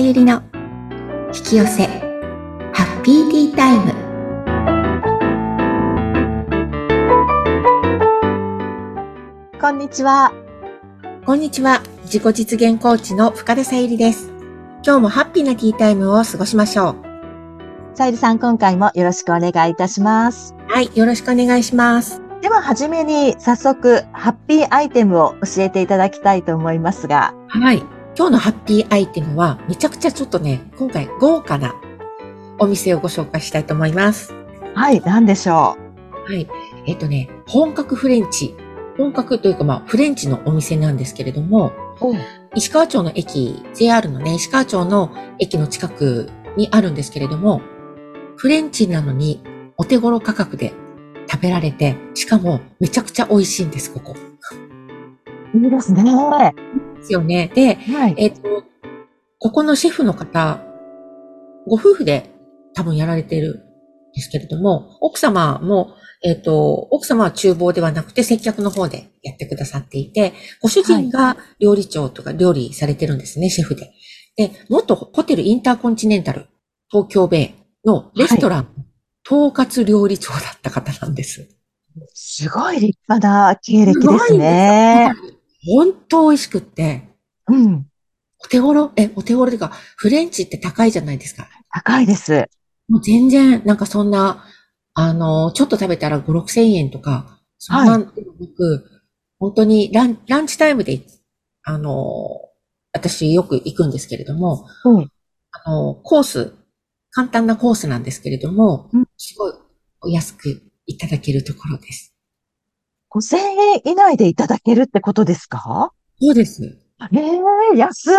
ゆりの引き寄せハッピーティータイム。こんにちは。こんにちは。自己実現コーチの深田さゆりです。今日もハッピーなティータイムを過ごしましょう。さゆりさん今回もよろしくお願いいたします。はいよろしくお願いします。では、はじめに早速、ハッピーアイテムを教えていただきたいと思いますが。はい。今日のハッピーアイテムは、めちゃくちゃちょっとね、今回豪華なお店をご紹介したいと思います。はい、何でしょう？はい。えっ、とね、本格フレンチ。本格というか、まあ、フレンチのお店なんですけれども、石川町の駅、JR のね、石川町の駅の近くにあるんですけれども、フレンチなのにお手頃価格で食べられて、しかもめちゃくちゃ美味しいんです、ここ。いいですね。ですよね。で、はい、えっ、ー、と、ここのシェフの方、ご夫婦で多分やられているんですけれども、奥様も、えっ、ー、と、奥様は厨房ではなくて接客の方でやってくださっていて、ご主人が料理長とか料理されてるんですね、シェフで。で、元ホテルインターコンチネンタル東京ベイのレストラン統括料理長だった方なんです。すごい立派な経歴ですね。本当美味しくって。うん。お手頃？え、お手頃というか、フレンチって高いじゃないですか。高いです。もう全然、なんかそんな、あの、ちょっと食べたら5、6千円とか、そんなでもなく、はい、本当にランランチタイムで、あの、私よく行くんですけれども、うん、あの、コース、簡単なコースなんですけれども、うん、すごいお安くいただけるところです。5000円以内でいただけるってことですか？そうです。ええー、安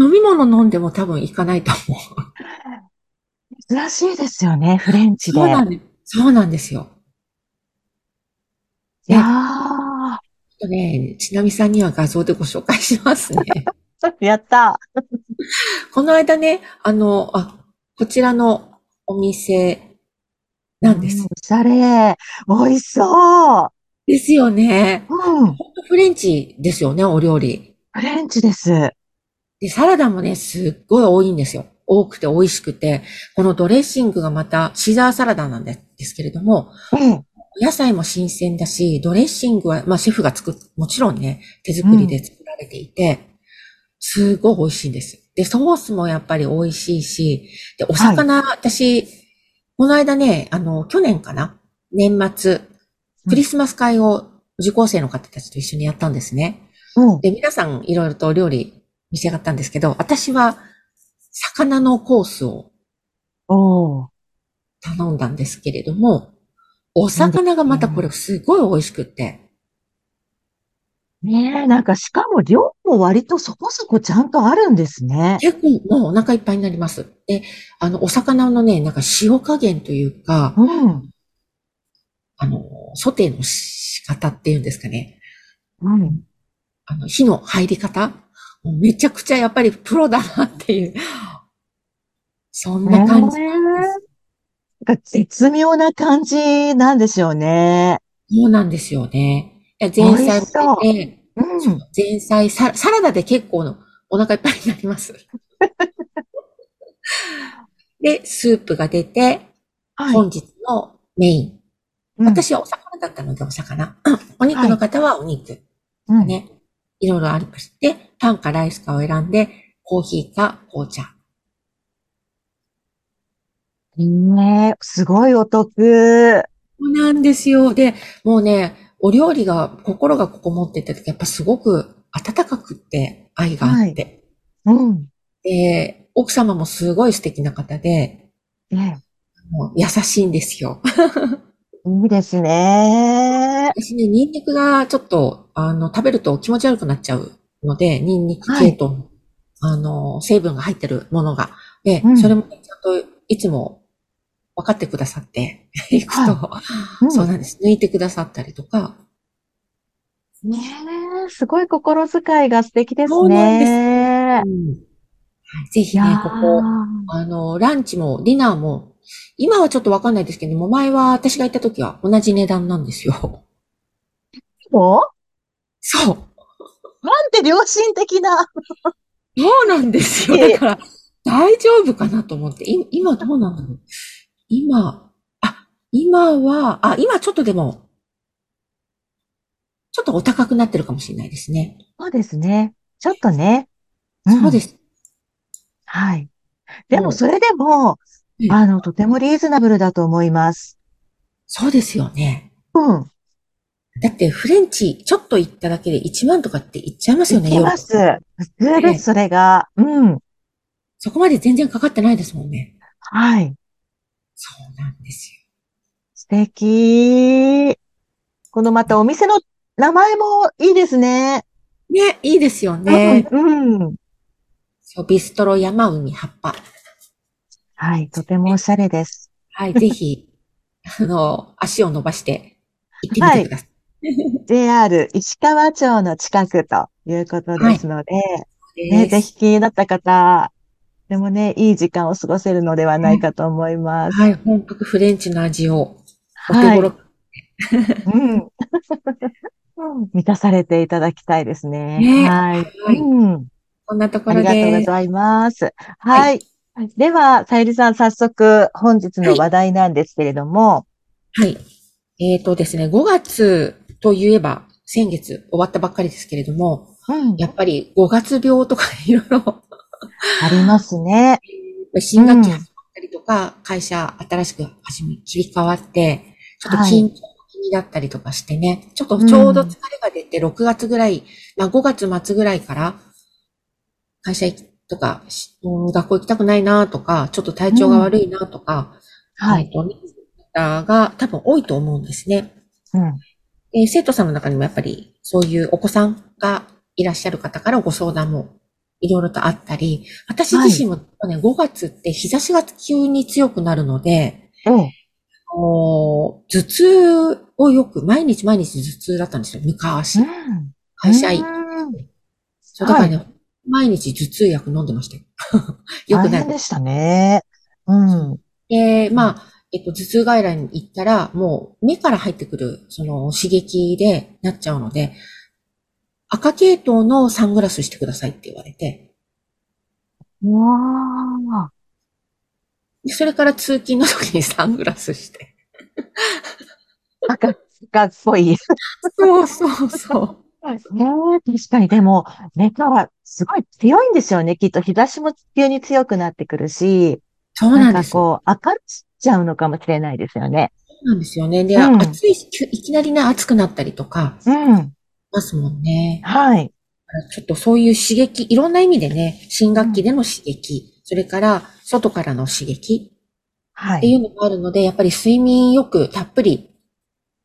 飲み物飲んでも多分行かないと思う。珍しいですよね、フレンチで。そうなんです。そうなんですよ。いやー。とね、ちなみさんには画像でご紹介しますね。やった。この間ね、あの、あ、こちらのお店なんです。おしゃれ。美味しそう。ですよね。うん。本当フレンチですよね、お料理。フレンチです。で、サラダもね、すっごい多いんですよ。多くて美味しくて、このドレッシングがまたシザーサラダなんですけれども、うん、お野菜も新鮮だし、ドレッシングは、まあシェフが作っ、もちろんね、手作りで作られていて、うん、すごい美味しいんです。で、ソースもやっぱり美味しいし、で、お魚、はい、私、この間ね、あの、去年かな年末、クリスマス会を受講生の方たちと一緒にやったんですね。うん、で、皆さんいろいろと料理召し上がったんですけど、私は魚のコースを頼んだんですけれども、お魚がまたこれすごい美味しくって。ねえ、なんかしかも量も割とそこそこちゃんとあるんですね。結構もうお腹いっぱいになります。で、あの、お魚のね、なんか塩加減というか、うん、あの、ソテーの仕方っていうんですかね。うん。あの、火の入り方めちゃくちゃやっぱりプロだなっていう、そんな感じなんです。絶妙な感じなんでしょうね。そうなんですよね。前菜もうん、前菜サ、サラダで結構のお腹いっぱいになります。で、スープが出て、はい、本日のメイン。私はお魚だったのでお魚。お肉の方はお肉。はい、ね。いろいろありまして、パンかライスかを選んで、コーヒーか紅茶。ねえ、すごいお得。そうなんですよ。で、もうね、お料理が、心がここ持ってた時、やっぱすごく温かくって愛があって。はい、うん。で、奥様もすごい素敵な方で、ね、もう優しいんですよ。いいですね。私ね、ニンニクがちょっと、あの、食べると気持ち悪くなっちゃうので、ニンニク系統の、はい、あの、成分が入ってるものが。で、うん、それもちゃんといつも分かってくださって いくと、はいうん、そうなんです。抜いてくださったりとか。ねえ、すごい心遣いが素敵ですね。そうなんです、うんぜひね、ここ、あの、ランチもディナーも、今はちょっとわかんないですけども、前は私が行った時は同じ値段なんですよ。そう？そう。なんて良心的な。そうなんですよ。だから、大丈夫かなと思って、今どうなんだろう。今、あ、今は、あ、今ちょっとでも、ちょっとお高くなってるかもしれないですね。そうですね。ちょっとね。うん、そうです。はい。でもそれでも、うん、あの、とてもリーズナブルだと思います。そうですよね。うん。だってフレンチちょっと行っただけで1万とかって言っちゃいますよね。行きます。普通です、それが。うん。そこまで全然かかってないですもんね。はい。そうなんですよ。素敵。このまたお店の名前もいいですね。ね、いいですよね。うん。うん、そう、ビストロ山海葉っぱ。はい、とてもおしゃれです。はい、ぜひ、あの、足を伸ばして行ってみてください。JR 石川町の近くということですので、はいね、ぜひ気になった方、でもね、いい時間を過ごせるのではないかと思います。はい、本格フレンチの味をお手頃、はい、うん。満たされていただきたいですね。ねはい。はい、うん。こんなところで。ありがとうございます。はい。はい、では、さゆりさん、早速、本日の話題なんですけれども。はい。えっ、ー、とですね、5月といえば、先月終わったばっかりですけれども、うん、やっぱり5月病とか いろいろありますね。新学期始まったりとか、うん、会社新しく始め、切り替わって、ちょっと緊張気味だったりとかしてね、はい、ちょっとちょうど疲れが出て、6月ぐらい、まあ5月末ぐらいから、会社とか、学校行きたくないなとか、ちょっと体調が悪いなとか、うん、はい。方が多分多いと思うんですね。うん。で、生徒さんの中にもやっぱりそういうお子さんがいらっしゃる方からご相談もいろいろとあったり、私自身もね、はい、5月って日差しが急に強くなるので、うん、頭痛をよく、毎日毎日頭痛だったんですよ、昔。うん、会社員。そう、だからね、はい、毎日頭痛薬飲んでましたよ。よくない。でしたね。うん。で、まあ、えっと、頭痛外来に行ったら、もう目から入ってくる、その刺激でなっちゃうので、赤系統のサングラスしてくださいって言われて。わー。それから通勤の時にサングラスして。赤、赤っぽい。そうそうそう。ね確かに、でも、目からすごい強いんですよね。きっと日差しも急に強くなってくるし。そうなんです。こう、明るちゃうのかもしれないですよね。そうなんですよね。で、うん、暑い、いきなりね、暑くなったりとか、うん。ますもんね。はい。ちょっとそういう刺激、いろんな意味でね、新学期での刺激、うん、それから外からの刺激、はい。っていうのがあるので、やっぱり睡眠よくたっぷり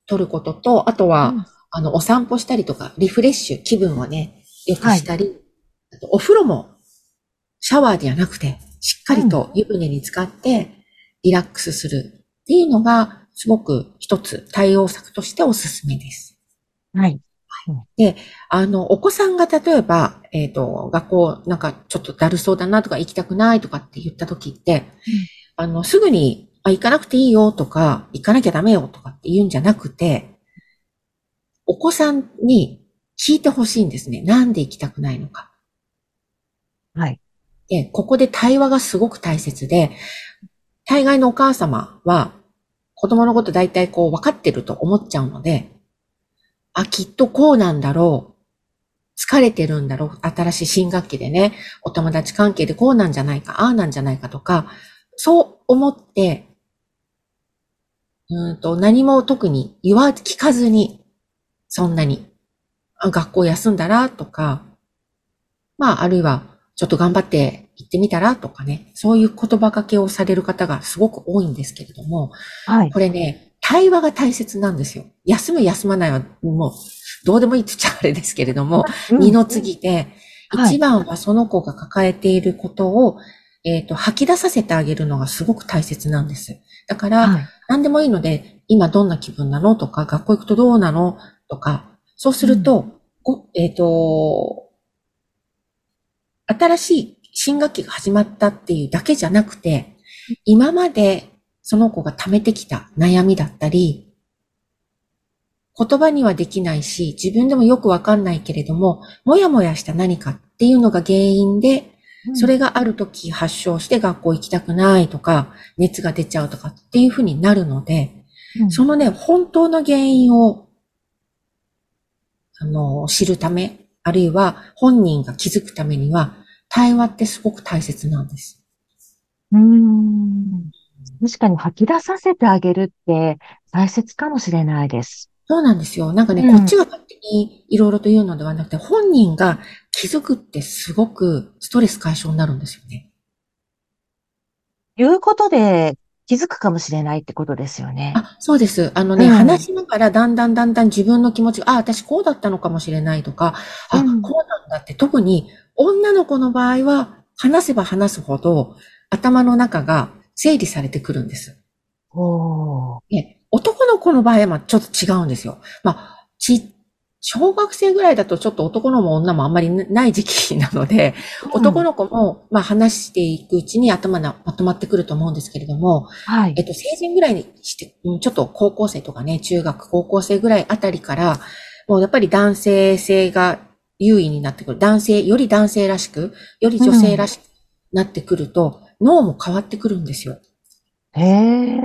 取ることと、あとは、うん、あの、お散歩したりとか、リフレッシュ、気分をね、良くしたり、はい、あとお風呂もシャワーではなくて、しっかりと湯船に浸かって、リラックスするっていうのが、すごく一つ対応策としておすすめです。はい。で、あの、お子さんが例えば、えっ、ー、と、学校なんかちょっとだるそうだなとか行きたくないとかって言った時って、うん、あの、すぐに、あ、行かなくていいよとか、行かなきゃダメよとかって言うんじゃなくて、お子さんに聞いてほしいんですね。なんで行きたくないのか。はい。で、ここで対話がすごく大切で、大概のお母様は、子供のこと大体こう分かってると思っちゃうので、あ、きっとこうなんだろう。疲れてるんだろう。新しい新学期でね、お友達関係でこうなんじゃないか、ああなんじゃないかとか、そう思って、うんと、何も特に言わ、聞かずに、そんなに、あ学校休んだらとか、まあ、あるいは、ちょっと頑張って行ってみたらとかね、そういう言葉かけをされる方がすごく多いんですけれども、はい、これね、対話が大切なんですよ。休む休まないはもうどうでもいいって言っちゃあれですけれども、二の次で、一番はその子が抱えていることを、えっ、ー、と、吐き出させてあげるのがすごく大切なんです。だから、はい、何でもいいので、今どんな気分なのとか、学校行くとどうなのとか、そうすると、うん、えっ、ー、と、新しい新学期が始まったっていうだけじゃなくて、今までその子が溜めてきた悩みだったり、言葉にはできないし、自分でもよくわかんないけれども、もやもやした何かっっていうのが原因で、それがある時発症して学校行きたくないとか、熱が出ちゃうとかっていうふうになるので、うん、そのね、本当の原因を、あの、知るため、あるいは本人が気づくためには、対話ってすごく大切なんです。うん。確かに吐き出させてあげるって大切かもしれないです。そうなんですよ。なんかね、うん、こっちが勝手にいろいろと言うのではなくて、本人が気づくってすごくストレス解消になるんですよね。言うことで気づくかもしれないってことですよね。あ、そうです。あのね、うん、話しながらだんだんだんだん自分の気持ちが、あ、私こうだったのかもしれないとか、あ、うん、こうなんだって、特に女の子の場合は話せば話すほど頭の中が整理されてくるんです。おね、男の子の場合はちょっと違うんですよ。まあ、ち、小学生ぐらいだとちょっと男のも女もあんまりない時期なので、うん、男の子も、まあ話していくうちに頭がまとまってくると思うんですけれども、はい。えっと、成人ぐらいにして、ちょっと高校生とかね、中学、高校生ぐらいあたりから、もうやっぱり男性性が優位になってくる。男性、より男性らしく、より女性らしくなってくると、うん、脳も変わってくるんですよ。へえ。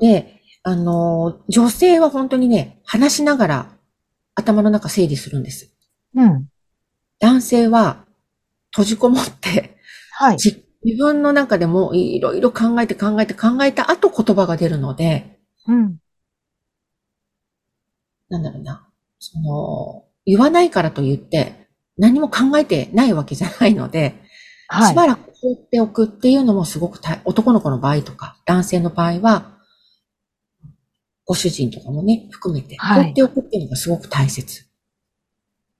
で、あの、女性は本当にね、話しながら頭の中整理するんです。うん。男性は閉じこもって、はい。自分の中でもいろいろ考えて考えて考えた後言葉が出るので、うん。なんだろうな。その、言わないからと言って、何も考えてないわけじゃないので、はい、しばらく放っておくっていうのもすごく男の子の場合とか、男性の場合は、ご主人とかもね、含めて、放っておくっていうのがすごく大切。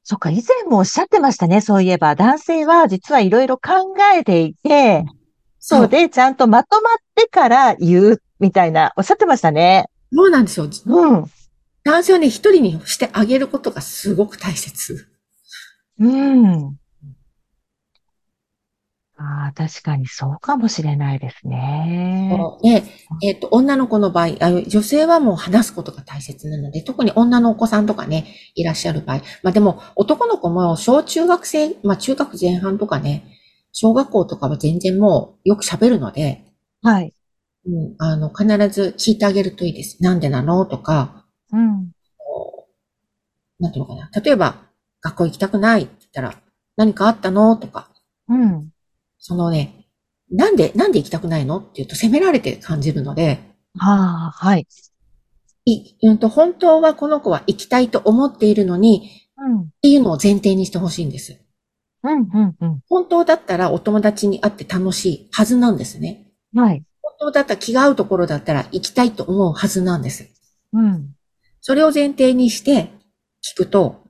そっか、以前もおっしゃってましたね、そういえば。男性は実はいろいろ考えていて、そうで、ちゃんとまとまってから言う、みたいな、おっしゃってましたね。そうなんですよ。うん。男性はね、一人にしてあげることがすごく大切。うん。ああ、確かにそうかもしれないですね。で、えっ、ー、と、女の子の場合あ、女性はもう話すことが大切なので、特に女のお子さんとかね、いらっしゃる場合。まあでも、男の子も小中学生、まあ中学前半とかね、小学校とかは全然もうよく喋るので、はい。うん、あの、必ず聞いてあげるといいです。なんでなのとか、うん。なんていうのかな。例えば、学校行きたくないって言ったら、何かあったのとか、うん。そのね、なんで、なんで行きたくないの？って言うと責められて感じるので、はあ、はい。い、うんと、本当はこの子は行きたいと思っているのに、うん。っていうのを前提にしてほしいんです。うん、うん、うん。本当だったらお友達に会って楽しいはずなんですね。はい。本当だったら気が合うところだったら行きたいと思うはずなんです。うん。それを前提にして聞くと、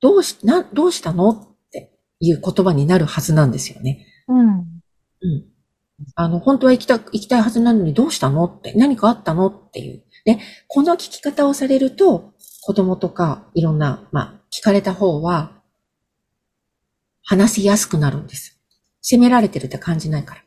どうし、な、どうしたの？っていう言葉になるはずなんですよね。うん。うん。あの、本当は行きた、行きたいはずなのにどうしたのって、何かあったのっていう。で、この聞き方をされると、子供とかいろんな、まあ、聞かれた方は、話しやすくなるんです。責められてるって感じないから。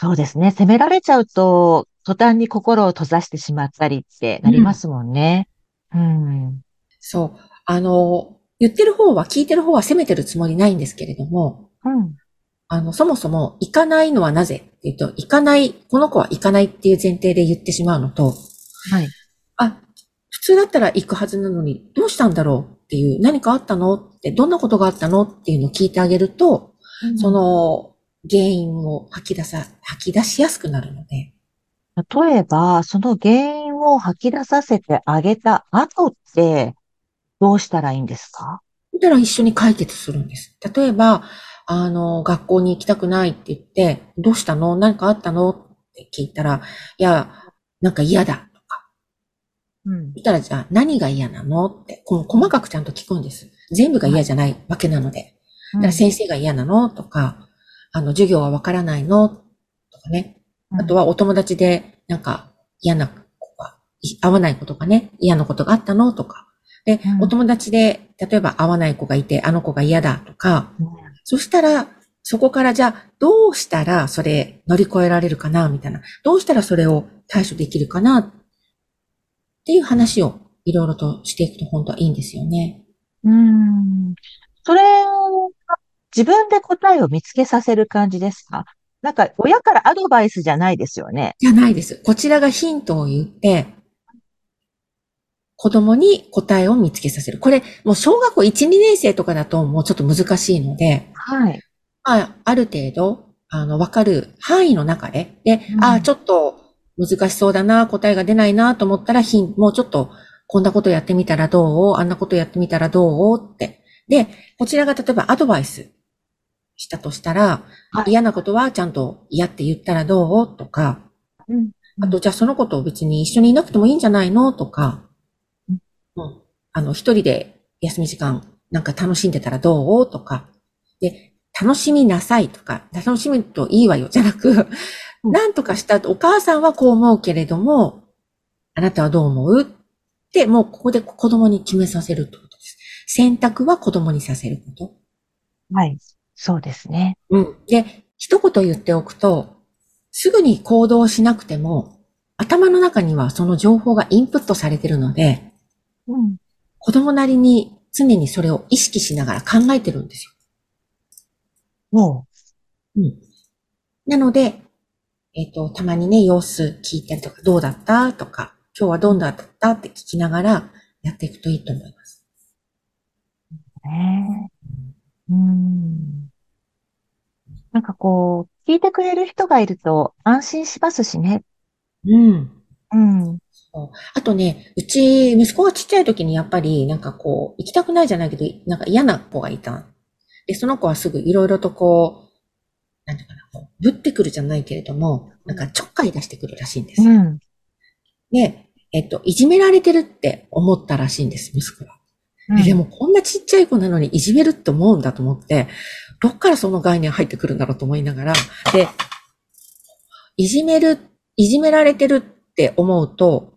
そうですね。責められちゃうと、途端に心を閉ざしてしまったりってなりますもんね。うん。うん、そう。あの、言ってる方は、聞いてる方は責めてるつもりないんですけれども、うん。あの、そもそも行かないのはなぜって言うと、行かない、この子は行かないっていう前提で言ってしまうのと、はい。あ、普通だったら行くはずなのに、どうしたんだろうっていう、何かあったのって、どんなことがあったのっていうのを聞いてあげると、うん、その原因を吐き出さ、吐き出しやすくなるので。例えば、その原因を吐き出させてあげた後って、どうしたらいいんですか？そしたら一緒に解決するんです。例えば、あの、学校に行きたくないって言って、どうしたの？何かあったの？って聞いたら、いや、なんか嫌だとか。うん。そしたらじゃあ何が嫌なの？って、この細かくちゃんと聞くんです。全部が嫌じゃないわけなので。だから先生が嫌なの？とか、あの、授業はわからないの？とかね。あとはお友達でなんか嫌な子が、合わない子とかね、嫌なことがあったの？とか。で、うん、お友達で、例えば合わない子がいて、あの子が嫌だとか、うんそしたら、そこからじゃあ、どうしたらそれ乗り越えられるかな、みたいな。どうしたらそれを対処できるかな、っていう話をいろいろとしていくと本当はいいんですよね。うん。それ自分で答えを見つけさせる感じですか？なんか、親からアドバイスじゃないですよね。じゃないです。こちらがヒントを言って、子供に答えを見つけさせる。これ、もう小学校1、2年生とかだともうちょっと難しいので、はい。まあ、ある程度、あの、わかる範囲の中で、で、うん、ああ、ちょっと難しそうだな、答えが出ないなと思ったら、ヒンもうちょっと、こんなことやってみたらどう？あんなことやってみたらどう？って。で、こちらが例えばアドバイスしたとしたら、はい、嫌なことはちゃんと嫌って言ったらどうとか、うん、あと、じゃあそのことを別に一緒にいなくてもいいんじゃないのとか、うん、あの、一人で休み時間なんか楽しんでたらどう？とか、で、楽しみなさいとか、楽しむといいわよじゃなく、なんとかしたお母さんはこう思うけれども、あなたはどう思う？って、もうここで子供に決めさせるってことです。選択は子供にさせること。はい。そうですね。うん。で、一言言っておくと、すぐに行動しなくても、頭の中にはその情報がインプットされてるので、うん、子供なりに常にそれを意識しながら考えてるんですよ。もう。うん。なので、えっ、ー、と、たまにね、様子聞いたりとか、どうだった？とか、今日はどんなだった？って聞きながらやっていくといいと思います。ねうん。なんかこう、聞いてくれる人がいると安心しますしね。うん。うん。あとね、うち、息子がちっちゃい時にやっぱり、なんかこう、行きたくないじゃないけど、なんか嫌な子がいた。で、その子はすぐいろいろとこう、なんていうかな、こう、ぶってくるじゃないけれども、なんかちょっかい出してくるらしいんですよ。うん、で、えっと、いじめられてるって思ったらしいんです、息子は。うん、でも、こんなちっちゃい子なのにいじめるって思うんだと思って、どっからその概念入ってくるんだろうと思いながら、で、いじめる、いじめられてるって思うと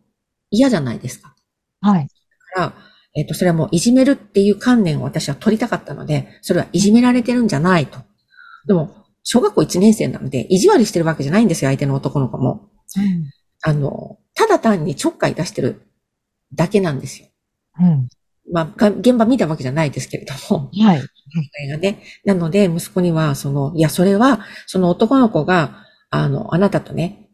嫌じゃないですか。はい。だから、えっ、と、それはもういじめるっていう観念を私は取りたかったので、それはいじめられてるんじゃないと。でも、小学校1年生なので、意地悪してるわけじゃないんですよ、相手の男の子も。うん、あの、ただ単にちょっかい出してるだけなんですよ。うん。まあ、現場見たわけじゃないですけれども。はい。がね。なので、息子には、その、いや、それは、その男の子が、あの、あなたとね、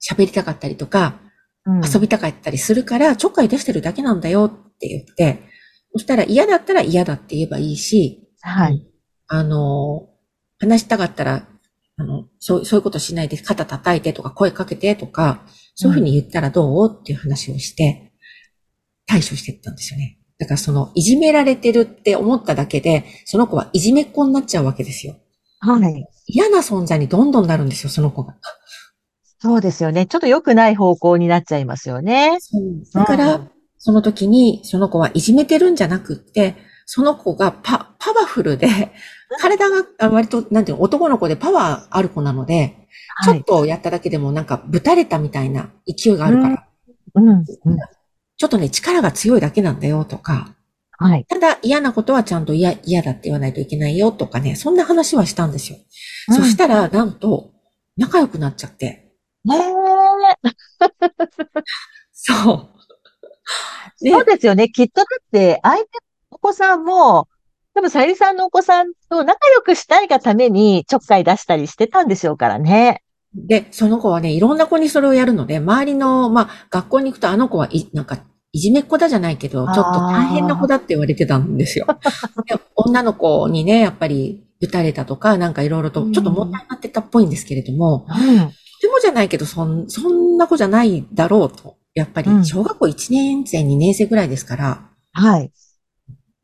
喋りたかったりとか、うん、遊びたかったりするから、ちょっかい出してるだけなんだよって言って、そしたら嫌だったら嫌だって言えばいいし、はい。あの、話したかったら、あの、そう、そういうことしないで肩叩いてとか声かけてとか、そういうふうに言ったらどうっていう話をして、対処していったんですよね。だからその、いじめられてるって思っただけで、その子はいじめっ子になっちゃうわけですよ。はい。嫌な存在にどんどんなるんですよ、その子が。そうですよね。ちょっと良くない方向になっちゃいますよね。だから、うん、その時に、その子はいじめてるんじゃなくって、その子がパ、パワフルで、体が割と、なんていうの、男の子でパワーある子なので、ちょっとやっただけでもなんか、ぶたれたみたいな勢いがあるから。うん。うん、ちょっとね、力が強いだけなんだよとか。はい。ただ嫌なことはちゃんと嫌、嫌だって言わないといけないよとかね、そんな話はしたんですよ。うん、そしたら、なんと、仲良くなっちゃって。ねえ。そう。そうですよね。きっとだって、相手のお子さんも、多分、さゆりさんのお子さんと仲良くしたいがためにちょっかい出したりしてたんでしょうからね。で、その子はね、いろんな子にそれをやるので、周りの、まあ、学校に行くとあの子はい、なんか、いじめっ子だじゃないけど、ちょっと大変な子だって言われてたんですよ。女の子にね、やっぱり、撃たれたとか、なんかいろいろと、ちょっと問題になってたっぽいんですけれども、うん、でもじゃないけど、そん、そんな子じゃないだろうと。やっぱり、小学校1年生、2年生ぐらいですから、はい。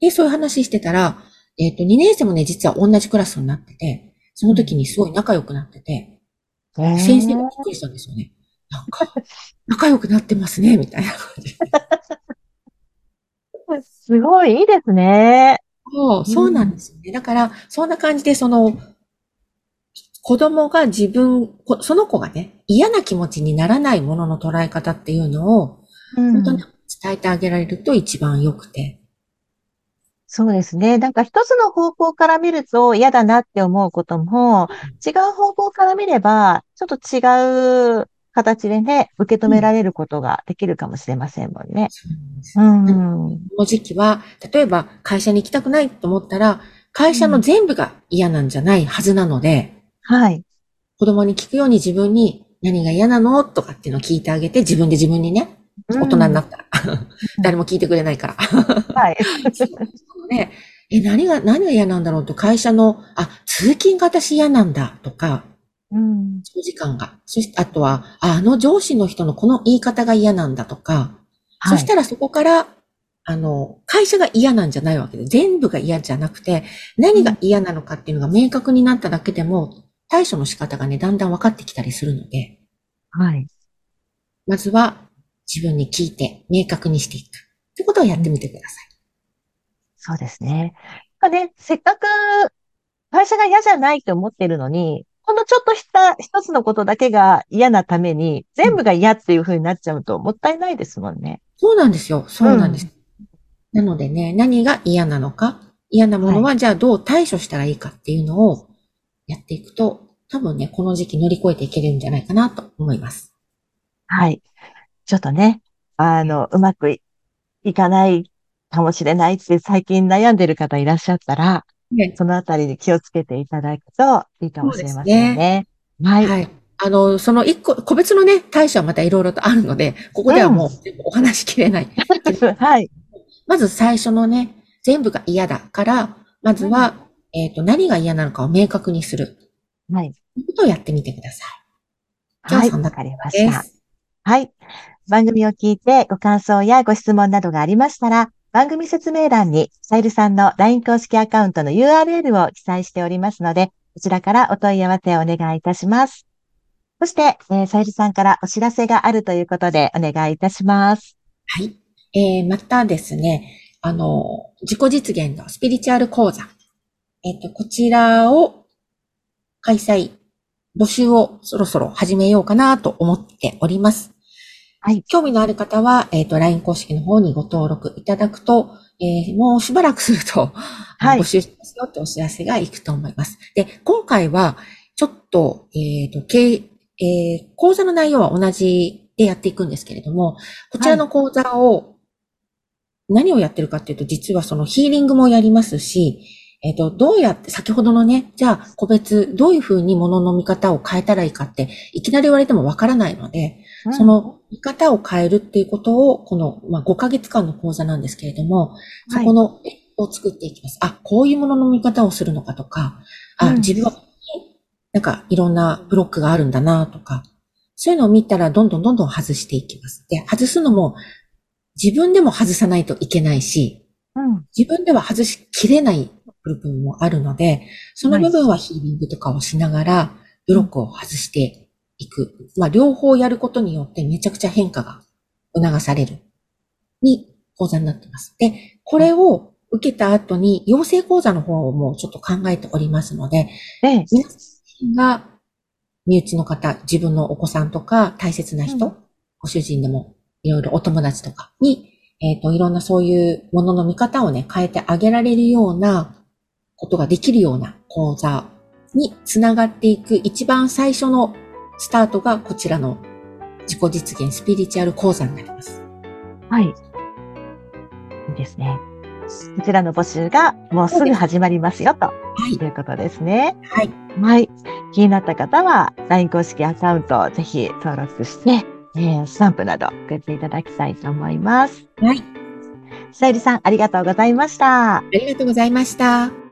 で、そういう話してたら、えっ、ー、と、2年生もね、実は同じクラスになってて、その時にすごい仲良くなってて、先生がびっくりしたんですよね。なんか、仲良くなってますね、みたいな感じ。すごいいいですね。そう、そうなんですよね。だから、そんな感じで、その、子供が自分、その子がね、嫌な気持ちにならないものの捉え方っていうのを、本当に伝えてあげられると一番良くて。そうですね。なんか一つの方向から見ると嫌だなって思うことも、違う方向から見れば、ちょっと違う形でね、受け止められることができるかもしれませんもんね。うん。この時期は、例えば会社に行きたくないと思ったら、会社の全部が嫌なんじゃないはずなので、はい。子供に聞くように自分に何が嫌なの？とかっていうのを聞いてあげて、自分で自分にね、大人になったら。誰も聞いてくれないから。はい。ね、え、何が、何が嫌なんだろう？と、会社の、あ、通勤が私嫌なんだとか、うん。長時間が。そして、あとは、あの上司の人のこの言い方が嫌なんだとか、はい、そしたらそこから、あの、会社が嫌なんじゃないわけで、全部が嫌じゃなくて、何が嫌なのかっていうのが明確になっただけでも、対処の仕方がね、だんだん分かってきたりするので、はい。まずは、自分に聞いて、明確にしていく。ってことをやってみてください。そうですね。ね、せっかく会社が嫌じゃないと思ってるのに、このちょっとした一つのことだけが嫌なために、全部が嫌っていう風になっちゃうともったいないですもんね。そうなんですよ。そうなんです。うん、なのでね、何が嫌なのか、嫌なものはじゃあどう対処したらいいかっていうのをやっていくと、多分ね、この時期乗り越えていけるんじゃないかなと思います。はい。ちょっとね、あの、うまくいかないかもしれないって最近悩んでる方いらっしゃったら、ね、そのあたりに気をつけていただくといいかもしれませんね。ねはい。はい。あの、その一個、個別のね、対処はまたいろいろとあるので、ここではもうお話しきれない。うん、はい。まず最初のね、全部が嫌だから、まずは、うん、えっ、ー、と、何が嫌なのかを明確にする。はい。ということをやってみてください。はい。わかりました。はい。番組を聞いてご感想やご質問などがありましたら、番組説明欄に、さゆるさんの LINE 公式アカウントの URL を記載しておりますので、こちらからお問い合わせをお願いいたします。そして、えー、さゆるさんからお知らせがあるということでお願いいたします。はい。えー、またですね、あの、自己実現のスピリチュアル講座。えっ、ー、と、こちらを開催、募集をそろそろ始めようかなと思っております。はい。興味のある方は、えっ、ー、と、LINE 公式の方にご登録いただくと、えー、もうしばらくすると、はい、募集しますよってお知らせがいくと思います。で、今回は、ちょっと、えっ、ー、と、経、えー、講座の内容は同じでやっていくんですけれども、こちらの講座を、何をやってるかっていうと、実はそのヒーリングもやりますし、えっ、ー、と、どうやって、先ほどのね、じゃあ、個別、どういうふうに物の見方を変えたらいいかって、いきなり言われてもわからないので、うん、その見方を変えるっていうことを、この、まあ、5ヶ月間の講座なんですけれども、そこの、を作っていきます。あ、こういうものの見方をするのかとか、あ、自分は、なんか、いろんなブロックがあるんだなとか、そういうのを見たら、どんどんどんどん外していきます。で、外すのも、自分でも外さないといけないし、うん、自分では外しきれない部分もあるので、その部分はヒーリングとかをしながら、ブロックを外していく。まあ、両方やることによってめちゃくちゃ変化が促される。に、講座になっています。で、これを受けた後に、養成講座の方もちょっと考えておりますので、ええ、皆さんが身内の方、自分のお子さんとか大切な人、うん、ご主人でもいろいろお友達とかに、えっ、ー、と、いろんなそういうものの見方をね、変えてあげられるようなことができるような講座につながっていく一番最初のスタートがこちらの自己実現スピリチュアル講座になります。はい。いいですね。こちらの募集がもうすぐ始まりますよと、はい、いうことですね。はい。はい。気になった方は LINE 公式アカウントをぜひ登録して、えー、スタンプなど送っていただきたいと思います。はい。さゆりさん、ありがとうございました。ありがとうございました。